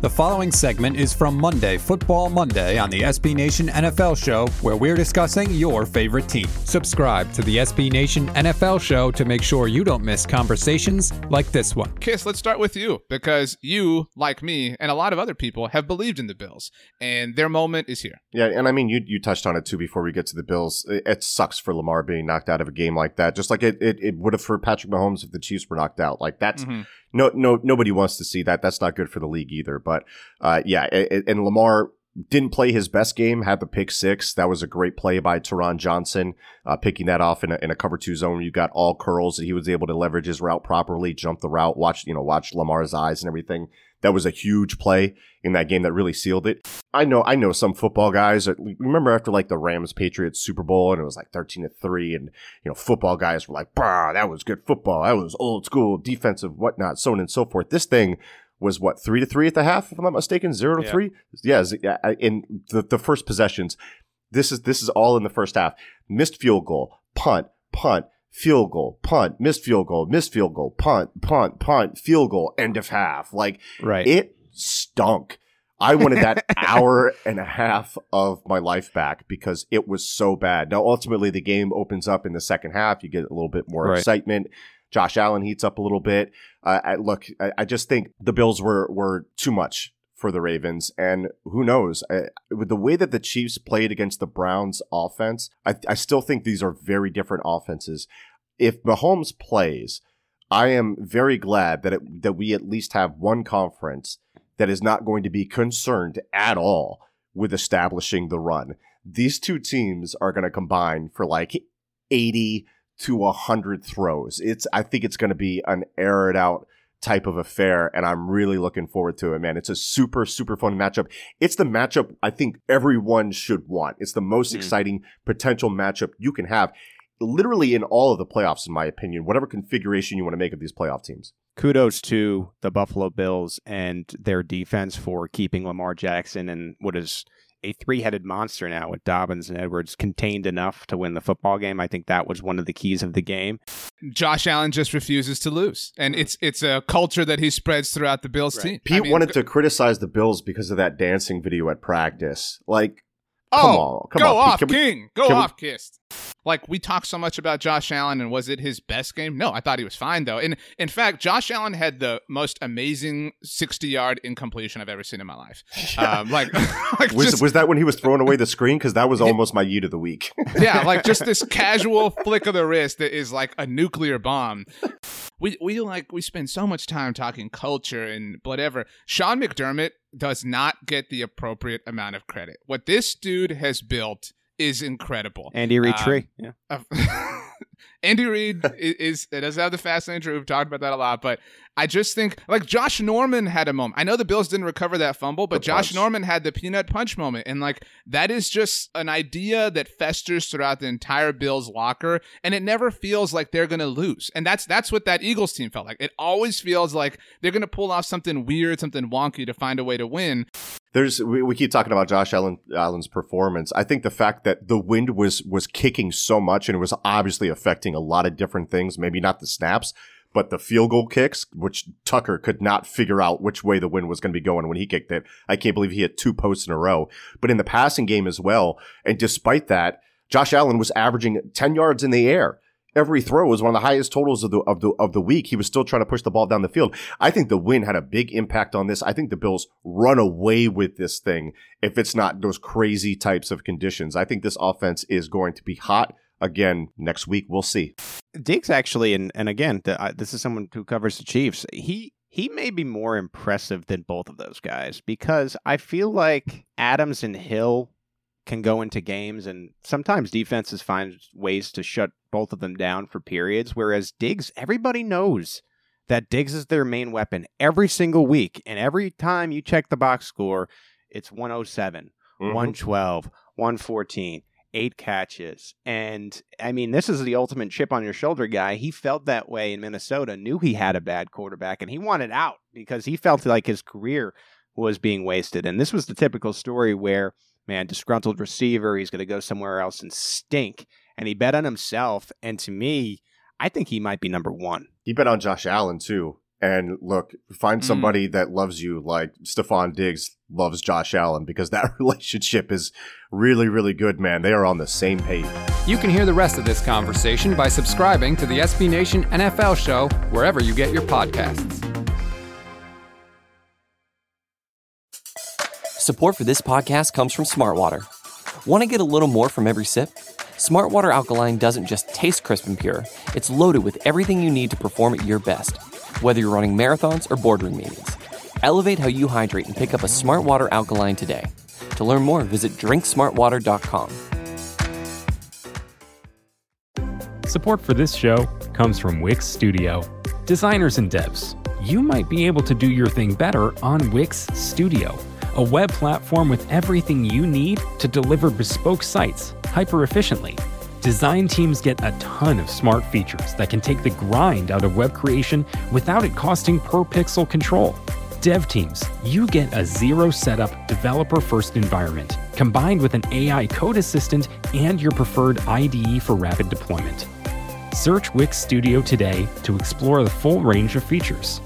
The following segment is from Monday, Football Monday, on the SB Nation NFL Show, where we're discussing your favorite team. Subscribe to the SB Nation NFL Show to make sure you don't miss conversations like this one. Kiss, let's start with you because you, like me, and a lot of other people have believed in the Bills, and their moment is here. Yeah, and I mean, you you touched on it too before we get to the Bills. It, it sucks for Lamar being knocked out of a game like that, just like it it, it would have for Patrick Mahomes if the Chiefs were knocked out. Like that's Mhm. No no nobody wants to see that. That's not good for the league either. But uh, yeah, and Lamar didn't play his best game. Had the pick six. That was a great play by Taron Johnson, uh, picking that off in a, in a cover two zone. You got all curls, he was able to leverage his route properly, jump the route, watch you know watch Lamar's eyes and everything. That was a huge play in that game that really sealed it. I know, I know some football guys. Remember after like the Rams Patriots Super Bowl and it was like thirteen to three, and you know football guys were like, "Bah, that was good football. That was old school defensive, whatnot, so on and so forth." This thing was what three to three at the half, if I'm not mistaken, zero to Yeah. three. Yeah, in the the first possessions. This is this is all in the first half. Missed field goal, punt, punt, field goal, punt, missed field goal, missed field goal, punt, punt, punt, field goal, end of half. Like Right. it stunk. I wanted that hour and a half of my life back because it was so bad. Now, ultimately, the game opens up in the second half. You get a little bit more Right. excitement. Josh Allen heats up a little bit. Uh, I, look, I, I just think the Bills were were too much for the Ravens, and who knows? I, with the way that the Chiefs played against the Browns offense, I, I still think these are very different offenses. If Mahomes plays, I am very glad that it, that we at least have one conference that is not going to be concerned at all with establishing the run. These two teams are going to combine for like 80 to 100 throws. It's I think it's going to be an air it out type of affair and I'm really looking forward to it, man. It's a super super fun matchup. It's the matchup I think everyone should want. It's the most Mm. exciting potential matchup you can have literally in all of the playoffs in my opinion, whatever configuration you want to make of these playoff teams. kudos to the Buffalo Bills and their defense for keeping Lamar Jackson and what is a three-headed monster now with Dobbins and Edwards contained enough to win the football game. I think that was one of the keys of the game. Josh Allen just refuses to lose, and it's it's a culture that he spreads throughout the Bills Right. team. Pete I mean, wanted to criticize the Bills because of that dancing video at practice. Like, Oh, come on, come go on, Pete. off, Can we- King. Go can we- off, Kist. Like we talk so much about Josh Allen, and was it his best game? No, I thought he was fine though. And in fact, Josh Allen had the most amazing sixty-yard incompletion I've ever seen in my life. Um, like, like was, just, was that when he was throwing away the screen? Because that was almost my yeet of the week. yeah, like just this casual flick of the wrist that is like a nuclear bomb. We we like we spend so much time talking culture and whatever. Sean McDermott does not get the appropriate amount of credit. What this dude has built is incredible. Andy Reid Um, tree. Yeah. Uh, Andy Reid is, is it does have the fast lane. We've talked about that a lot, but I just think like Josh Norman had a moment. I know the Bills didn't recover that fumble, but The Josh punch. Norman had the peanut punch moment, and like that is just an idea that festers throughout the entire Bills locker, and it never feels like they're gonna lose. And that's that's what that Eagles team felt like. It always feels like they're gonna pull off something weird, something wonky to find a way to win. There's we, we keep talking about Josh Allen Allen's performance. I think the fact that the wind was was kicking so much and it was obviously affecting a lot of different things. Maybe not the snaps, but the field goal kicks, which Tucker could not figure out which way the wind was going to be going when he kicked it. I can't believe he hit two posts in a row. But in the passing game as well, and despite that, Josh Allen was averaging ten yards in the air. Every throw was one of the highest totals of the of the of the week. He was still trying to push the ball down the field. I think the win had a big impact on this. I think the Bills run away with this thing if it's not those crazy types of conditions. I think this offense is going to be hot again next week. We'll see. Diggs actually, and and again, the, uh, this is someone who covers the Chiefs. He he may be more impressive than both of those guys because I feel like Adams and Hill can go into games and sometimes defenses find ways to shut both of them down for periods whereas Diggs everybody knows that Diggs is their main weapon every single week and every time you check the box score it's 107 Mhm. 112 114 eight catches. And i mean this is the ultimate chip on your shoulder guy. He felt that way in minnesota knew he had a bad quarterback and he wanted out because he felt like his career was being wasted. And this was the typical story where man disgruntled receiver he's going to go somewhere else and stink and he bet on himself and to me i think he might be number one He bet on Josh Allen too. And look, find Mm. somebody that loves you like Stefon Diggs loves Josh Allen because that relationship is really, really good, man. They are on the same page. You can hear the rest of this conversation by subscribing to the SB Nation NFL show wherever you get your podcasts. Support for this podcast comes from Smartwater. Want to get a little more from every sip? Smartwater Alkaline doesn't just taste crisp and pure, it's loaded with everything you need to perform at your best, whether you're running marathons or boardroom meetings. Elevate how you hydrate and pick up a Smartwater Alkaline today. To learn more, visit drinksmartwater.com. Support for this show comes from Wix Studio. Designers and devs, you might be able to do your thing better on Wix Studio, a web platform with everything you need to deliver bespoke sites hyper efficiently. Design teams get a ton of smart features that can take the grind out of web creation without it costing per pixel control. Dev teams, you get a zero setup, developer first environment combined with an AI code assistant and your preferred IDE for rapid deployment. Search Wix Studio today to explore the full range of features.